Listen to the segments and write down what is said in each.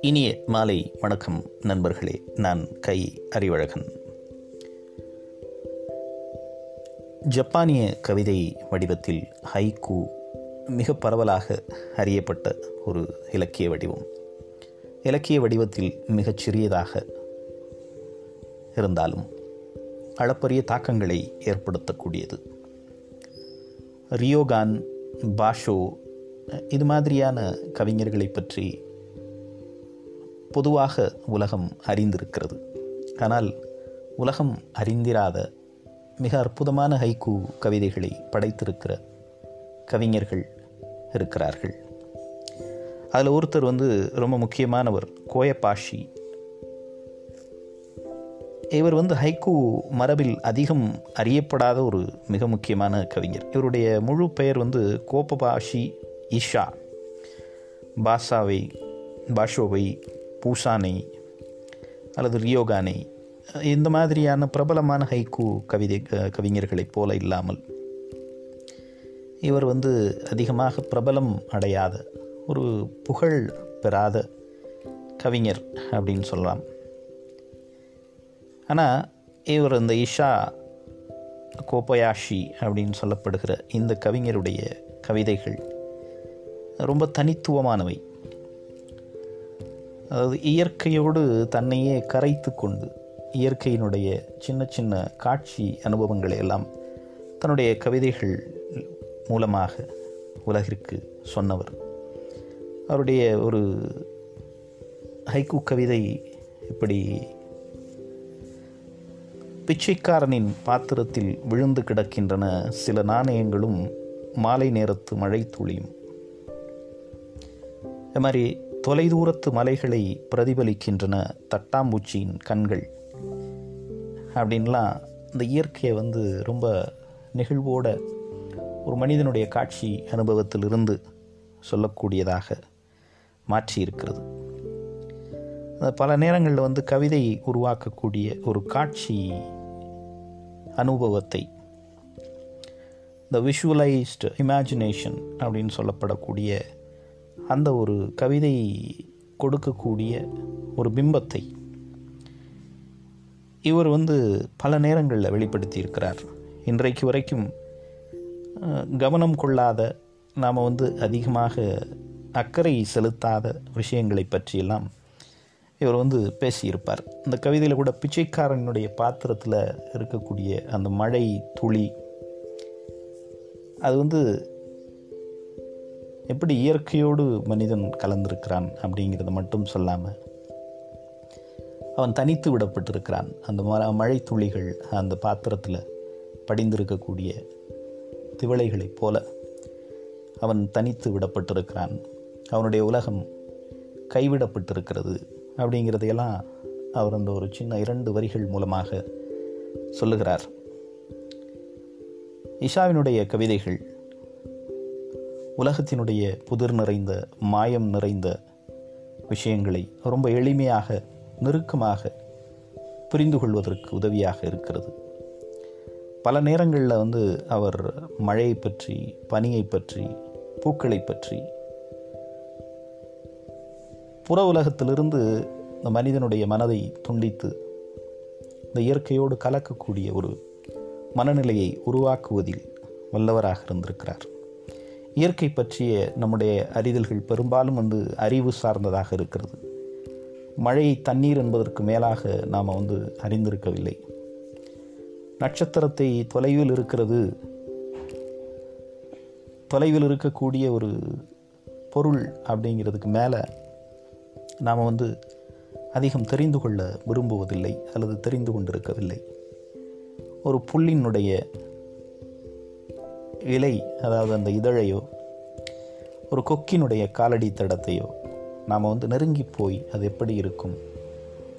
இனிய மாலை வணக்கம் நண்பர்களே நான் கை அறிவழகன். ஜப்பானிய கவிதை வடிவத்தில் ஹைக்கூ மிக பரவலாக அறியப்பட்ட ஒரு இலக்கிய வடிவம். இலக்கிய வடிவத்தில் மிகச் சிறியதாக இருந்தாலும் அளப்பரிய தாக்கங்களை ஏற்படுத்தக்கூடியது. ரியோகான் பாஷோ இது மாதிரியான கவிஞர்களை பற்றி பொதுவாக உலகம் அறிந்திருக்கிறது. ஆனால் உலகம் அறிந்திராத மிக அற்புதமான ஹைக்கூ கவிதைகளை படைத்திருக்கிற கவிஞர்கள் இருக்கிறார்கள். அதில் ஒருத்தர் வந்து ரொம்ப முக்கியமானவர் கோயப்பாஷி இவர் வந்து ஹைக்கூ மரபில் அதிகம் அறியப்படாத ஒரு மிக முக்கியமான கவிஞர். இவருடைய முழு பெயர் வந்து கோபபாஷி இஷா. பாஷாவை பாஷோவை பூசானை அல்லது ரியோகானை இந்த மாதிரியான பிரபலமான ஹைக்கூ கவிதை கவிஞர்களைப் போல இல்லாமல் இவர் வந்து அதிகமாக பிரபலம் அடையாத ஒரு புகழ் பெறாத கவிஞர் அப்படின்னு சொல்லலாம். ஆனால் இவர் இந்த இஷா கோப்பயாஷி அப்படின்னு சொல்லப்படுகிற இந்த கவிஞருடைய கவிதைகள் ரொம்ப தனித்துவமானவை. அதாவது இயற்கையோடு தன்னையே கரைத்து கொண்டு இயற்கையினுடைய சின்ன சின்ன காட்சி அனுபவங்களை எல்லாம் தன்னுடைய கவிதைகள் மூலமாக உலகிற்கு சொன்னவர். அவருடைய ஒரு ஹைக்கு கவிதை இப்படி பிச்சைக்காரனின் பாத்திரத்தில் விழுந்து கிடக்கின்றன சில நாணயங்களும் மாலை நேரத்து மழை துளியும். இது மாதிரி தொலைதூரத்து மலைகளை பிரதிபலிக்கின்றன தட்டாம்பூச்சியின் கண்கள். அப்படின்லாம் இந்த இயற்கையை வந்து ரொம்ப நெகிழ்வோட ஒரு மனிதனுடைய காட்சி அனுபவத்திலிருந்து சொல்லக்கூடியதாக மாற்றி இருக்கிறது பல நேரங்களில் வந்து கவிதை உருவாக்கக்கூடிய ஒரு காட்சி அனுபவத்தை. த விஷுவலைஸ்டு இமேஜினேஷன் அப்படின்னு சொல்லப்படக்கூடிய அந்த ஒரு கவிதை கொடுக்கக்கூடிய ஒரு பிம்பத்தை இவர் வந்து பல நேரங்களில் வெளிப்படுத்தியிருக்கிறார். இன்றைக்கு வரைக்கும் கவனம் கொள்ளாத நாம் வந்து அதிகமாக அக்கறை செலுத்தாத விஷயங்களை பற்றியெல்லாம் இவர் வந்து பேசியிருப்பார். இந்த கவிதையில் கூட பிச்சைக்காரனுடைய பாத்திரத்தில் இருக்கக்கூடிய அந்த மழை துளி அது வந்து எப்படி இயற்கையோடு மனிதன் கலந்திருக்கிறான் அப்படிங்கிறத மட்டும் சொல்லாமல் அவன் தனித்து விடப்பட்டிருக்கிறான். அந்த ம மழை துளிகள் அந்த பாத்திரத்தில் படிந்திருக்கக்கூடிய திவளைகளைப் போல அவன் தனித்து விடப்பட்டிருக்கிறான். அவனுடைய உலகம் கைவிடப்பட்டிருக்கிறது. அப்படிங்கிறதையெல்லாம் அவர் அந்த ஒரு சின்ன இரண்டு வரிகள் மூலமாக சொல்லுகிறார். இஷாவினுடைய கவிதைகள் உலகத்தினுடைய புதிர் நிறைந்த மாயம் நிறைந்த விஷயங்களை ரொம்ப எளிமையாக நெருக்கமாக புரிந்து கொள்வதற்கு உதவியாக இருக்கிறது. பல நேரங்களில் வந்து அவர் மழையை பற்றி பனியை பற்றி பூக்களை பற்றி புற உலகத்திலிருந்து இந்த மனிதனுடைய மனதை துண்டித்து இந்த இயற்கையோடு கலக்கக்கூடிய ஒரு மனநிலையை உருவாக்குவதில் வல்லவராக இருந்திருக்கிறார். இயற்கை பற்றிய நம்முடைய அறிதல்கள் பெரும்பாலும் வந்து அறிவு சார்ந்ததாக இருக்கிறது. மழை தண்ணீர் என்பதற்கு மேலாக நாம் வந்து அறிந்திருக்கவில்லை. நட்சத்திரத்தை தொலைவில் இருக்கிறது தொலைவில் இருக்கக்கூடிய ஒரு பொருள் அப்படிங்கிறதுக்கு மேலே நாம் வந்து அதிகம் தெரிந்து கொள்ள விரும்புவதில்லை அல்லது தெரிந்து கொண்டிருக்கவில்லை. ஒரு புல்லினுடைய இலை அதாவது அந்த இதழையோ ஒரு கொக்கினுடைய காலடி தடத்தையோ நாம் வந்து நெருங்கி போய் அது எப்படி இருக்கும்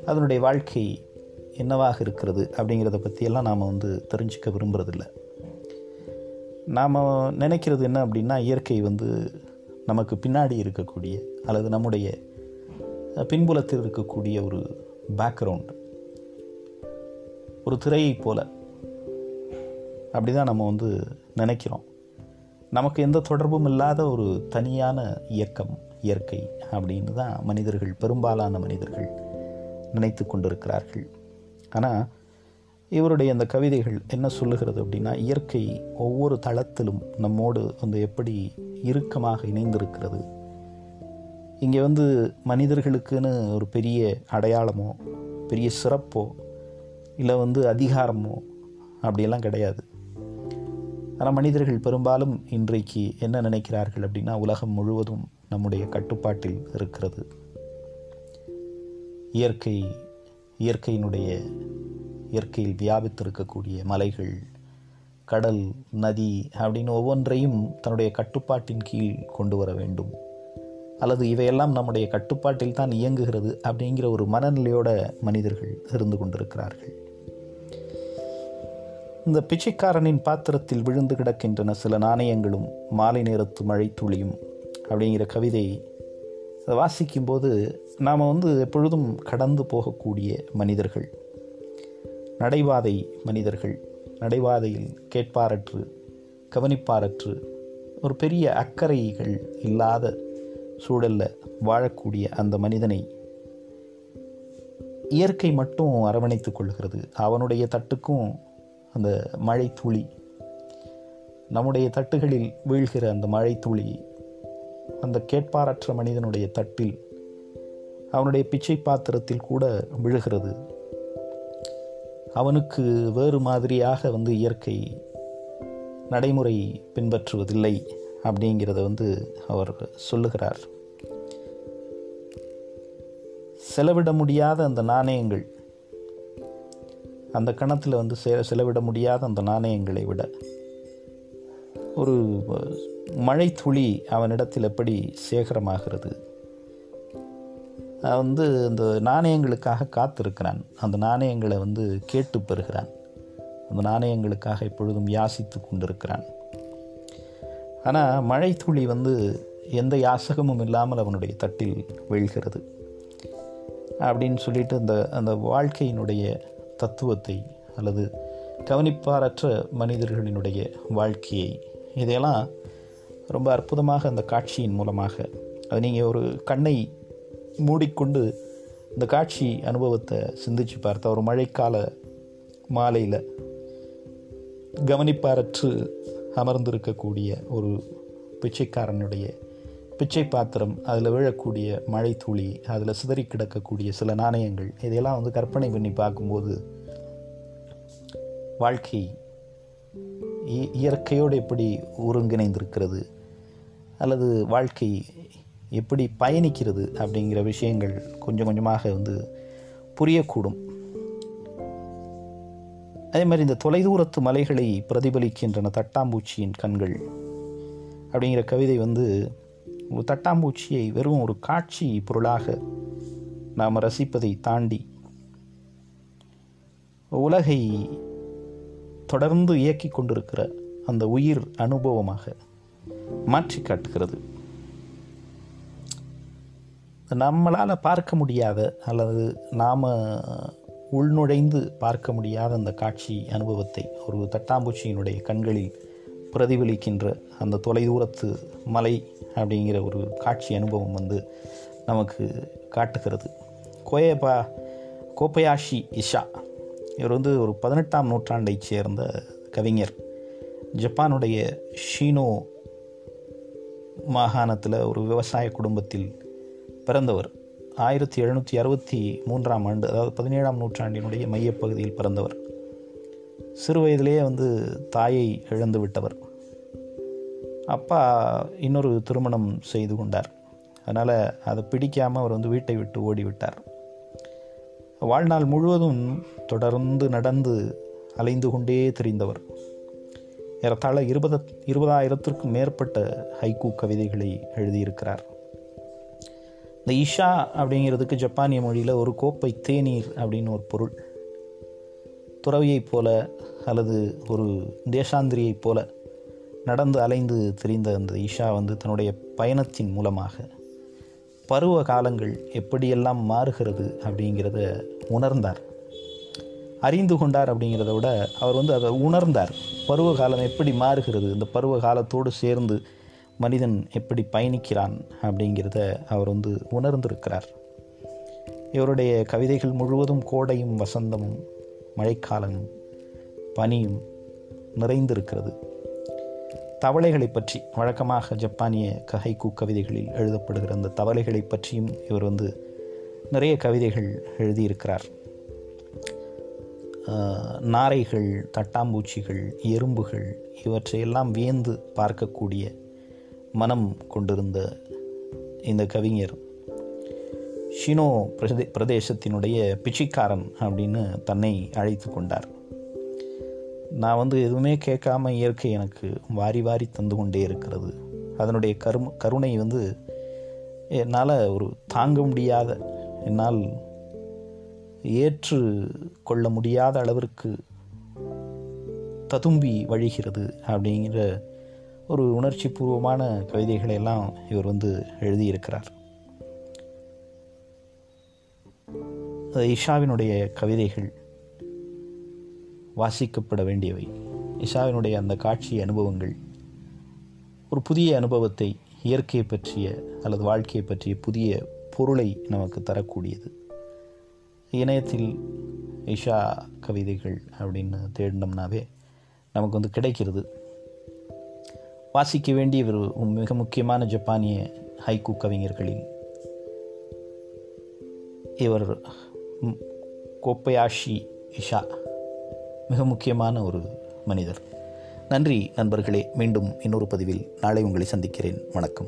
அதனுடைய வாழ்க்கை என்னவாக இருக்கிறது அப்படிங்கிறத பற்றியெல்லாம் நாம் வந்து தெரிஞ்சுக்க விரும்புகிறதில்ல நாம் நினைக்கிறது என்ன அப்படின்னா இயற்கை வந்து நமக்கு பின்னாடி இருக்கக்கூடிய அல்லது நம்முடைய பின்புலத்தில் இருக்கக்கூடிய ஒரு பேக்ரவுண்டு ஒரு திரையை போல. அப்படி தான் நம்ம வந்து நினைக்கிறோம். நமக்கு எந்த தொடர்பும் இல்லாத ஒரு தனியான இயக்கம் இயற்கை அப்படின்னு தான் மனிதர்கள் பெரும்பாலான மனிதர்கள் நினைத்து கொண்டிருக்கிறார்கள். ஆனால் இவருடைய அந்த கவிதைகள் என்ன சொல்லுகிறது அப்படின்னா இயற்கை ஒவ்வொரு தளத்திலும் நம்மோடு வந்து எப்படி இறுக்கமாக இணைந்திருக்கிறது இங்கே வந்து மனிதர்களுக்குன்னு ஒரு பெரிய அடையாளமோ பெரிய சிறப்போ இல்லை வந்து அதிகாரமோ அப்படியெல்லாம் கிடையாது. ஆனால் மனிதர்கள் பெரும்பாலும் இன்றைக்கு என்ன நினைக்கிறார்கள் அப்படின்னா உலகம் முழுவதும் நம்முடைய கட்டுப்பாட்டில் இருக்கிறது. இயற்கை இயற்கையினுடைய இயற்கையில் வியாபித்திருக்கக்கூடிய மலைகள் கடல் நதி அப்படின்னு ஒவ்வொன்றையும் தன்னுடைய கட்டுப்பாட்டின் கீழ் கொண்டு வர வேண்டும். அல்லது இவையெல்லாம் நம்முடைய கட்டுப்பாட்டில் தான் இயங்குகிறது அப்படிங்கிற ஒரு மனநிலையோட மனிதர்கள் இருந்து கொண்டிருக்கிறார்கள். இந்த பிச்சைக்காரனின் பாத்திரத்தில் விழுந்து கிடக்கின்றன சில நாணயங்களும் மாலை நேரத்து மழை துளியும் அப்படிங்கிற கவிதை வாசிக்கும்போது நாம் வந்து எப்பொழுதும் கடந்து போகக்கூடிய மனிதர்கள் நடைபாதை மனிதர்கள் நடைபாதையில் கேட்பாரற்று கவனிப்பாரற்று ஒரு பெரிய அக்கறைகள் இல்லாத சூழலில் வாழக்கூடிய அந்த மனிதனை இயற்கை மட்டும் அரவணைத்துக் கொள்கிறது. அவனுடைய தட்டுக்கும் அந்த மழை துளி நம்முடைய தட்டுகளில் வீழ்கிற அந்த மழை துளி அந்த கேட்பாரற்ற மனிதனுடைய தட்டில் அவனுடைய பிச்சை பாத்திரத்தில் கூட விழுகிறது. அவனுக்கு வேறு மாதிரியாக வந்து இயற்கை நடைமுறை பின்பற்றுவதில்லை. அப்படிங்கிறத வந்து அவர் சொல்லுகிறார். செலவிட முடியாத அந்த நாணயங்கள். அந்த கணத்தில் வந்து செ செலவிட முடியாத அந்த நாணயங்களை விட ஒரு மழை துளி அவனிடத்தில் எப்படி சேகரமாகிறது? வந்து அந்த நாணயங்களுக்காக காத்திருக்கிறான். அந்த நாணயங்களை வந்து கேட்டு பெறுகிறான். அந்த நாணயங்களுக்காக எப்பொழுதும் யாசித்து கொண்டிருக்கிறான். ஆனால் மழை துளி வந்து எந்த யாசகமும் இல்லாமல் அவனுடைய தட்டில் வீழ்கிறது. அப்படின்னு சொல்லிட்டு அந்த அந்த வாழ்க்கையினுடைய தத்துவத்தை அல்லது கவனிப்பாரற்ற மனிதர்களினுடைய வாழ்க்கையை இதையெல்லாம் ரொம்ப அற்புதமாக அந்த காட்சியின் மூலமாக அது நீங்கள் ஒரு கண்ணை மூடிக்கொண்டு இந்த காட்சி அனுபவத்தை சிந்திச்சு பார்த்த ஒரு மழைக்கால மாலையில் கவனிப்பாரற்று அமர்ந்திருக்கக்கூடிய ஒரு பிச்சைக்காரனுடைய பிச்சை பாத்திரம் அதில் விழக்கூடிய மழை துளி அதில் சிதறி கிடக்கக்கூடிய சில நாணயங்கள் இதையெல்லாம் வந்து கற்பனை பண்ணி பார்க்கும்போது வாழ்க்கை இயற்கையோடு எப்படி ஒருங்கிணைந்திருக்கிறது? அல்லது வாழ்க்கை எப்படி பயணிக்கிறது? அப்படிங்கிற விஷயங்கள் கொஞ்சம் கொஞ்சமாக வந்து புரியக்கூடும். அதே மாதிரி இந்த தொலைதூரத்து மலைகளை பிரதிபலிக்கின்றன தட்டாம்பூச்சியின் கண்கள். அப்படிங்கிற கவிதை வந்து தட்டாம்பூச்சியை வெறும் ஒரு காட்சி பொருளாக நாம் ரசிப்பதை தாண்டி உலகை தொடர்ந்து இயக்கி கொண்டிருக்கிற அந்த உயிர் அனுபவமாக மாற்றி காட்டுகிறது. நம்மளால் பார்க்க முடியாத அல்லது நாம் உள்நுழைந்து பார்க்க முடியாத அந்த காட்சி அனுபவத்தை ஒரு தட்டாம்பூச்சியினுடைய கண்களில் பிரதிபலிக்கின்ற அந்த தொலைதூரத்து மலை அப்படிங்கிற ஒரு காட்சி அனுபவம் வந்து நமக்கு காட்டுகிறது. கோயபா கோப்பயாஷி இஷா இவர் வந்து ஒரு பதினெட்டாம் நூற்றாண்டைச் சேர்ந்த கவிஞர். ஜப்பானுடைய ஷீனோ மாகாணத்தில் ஒரு விவசாய குடும்பத்தில் பிறந்தவர். ஆயிரத்தி எழுநூற்றி அறுபத்தி மூன்றாம் ஆண்டு அதாவது பதினேழாம் நூற்றாண்டினுடைய மையப்பகுதியில் பிறந்தவர். சிறு வயதிலேயே வந்து தாயை இழந்து விட்டவர். அப்பா இன்னொரு திருமணம் செய்து கொண்டார். அதனால் அதை பிடிக்காமல் அவர் வந்து வீட்டை விட்டு ஓடிவிட்டார். வாழ்நாள் முழுவதும் தொடர்ந்து நடந்து அலைந்து கொண்டே தெரிந்தவர். ஏறத்தாழ இருபத இருபதாயிரத்திற்கும் மேற்பட்ட ஹைக்கூ கவிதைகளை எழுதியிருக்கிறார். இந்த இஷா அப்படிங்கிறதுக்கு ஜப்பானிய மொழியில் ஒரு கோப்பை தேநீர் அப்படின்னு ஒரு பொருள். துறவியைப் போல அல்லது ஒரு தேசாந்திரியைப் போல நடந்து அலைந்து தெரிந்த அந்த இஷா வந்து தன்னுடைய பயணத்தின் மூலமாக பருவ காலங்கள் எப்படியெல்லாம் மாறுகிறது அப்படிங்கிறத உணர்ந்தார். அறிந்து கொண்டார் அப்படிங்கிறத விட அவர் வந்து அதை உணர்ந்தார். பருவ காலம் எப்படி மாறுகிறது? இந்த பருவ காலத்தோடு சேர்ந்து மனிதன் எப்படி பயணிக்கிறான் அப்படிங்கிறத அவர் வந்து உணர்ந்திருக்கிறார். இவருடைய கவிதைகள் முழுவதும் கோடையும் வசந்தமும் மழைக்காலமும் பனியும் நிறைந்திருக்கிறது. தவளைகளை பற்றி வழக்கமாக ஜப்பானிய கஹைக்கு கவிதைகளில் எழுதப்படுகிற அந்த தவளைகளை பற்றியும் இவர் வந்து நிறைய கவிதைகள் எழுதியிருக்கிறார். நாரைகள் தட்டாம்பூச்சிகள் எறும்புகள் இவற்றையெல்லாம் வியந்து பார்க்கக்கூடிய மனம் கொண்டிருந்த இந்த கவிஞர் ஷினோ பிரதே பிரதேசத்தினுடைய பிச்சைக்காரன் அப்படின்னு தன்னை அழைத்து கொண்டார். நான் வந்து எதுவுமே கேட்காம இயற்கை எனக்கு வாரி வாரி தந்து கொண்டே இருக்கிறது. அதனுடைய கரும் கருணை வந்து என்னால் ஒரு தாங்க முடியாத என்னால் ஏற்று கொள்ள முடியாத அளவிற்கு ததும்பி வழிகிறது அப்படிங்கிற ஒரு உணர்ச்சி பூர்வமான கவிதைகளை எல்லாம் இவர் வந்து எழுதியிருக்கிறார். இஷாவினுடைய கவிதைகள் வாசிக்கப்பட வேண்டியவை. இஷாவினுடைய அந்த காட்சி அனுபவங்கள் ஒரு புதிய அனுபவத்தை இயற்கையை பற்றிய அல்லது வாழ்க்கையை பற்றிய புதிய பொருளை நமக்கு தரக்கூடியது. இணையத்தில் இஷா கவிதைகள் அப்படின்னு தேடினோம்னாவே நமக்கு வந்து கிடைக்கிறது. வாசிக்க வேண்டிய ஒரு மிக முக்கியமான ஜப்பானிய ஹைக்கூ கவிஞர்களில் இவர் கோப்பையாஷி கோப்பயாஷி இஷா மிக முக்கியமான ஒரு மனிதர். நன்றி நண்பர்களே. மீண்டும் இன்னொரு பதிவில் நாளை உங்களை சந்திக்கிறேன். வணக்கம்.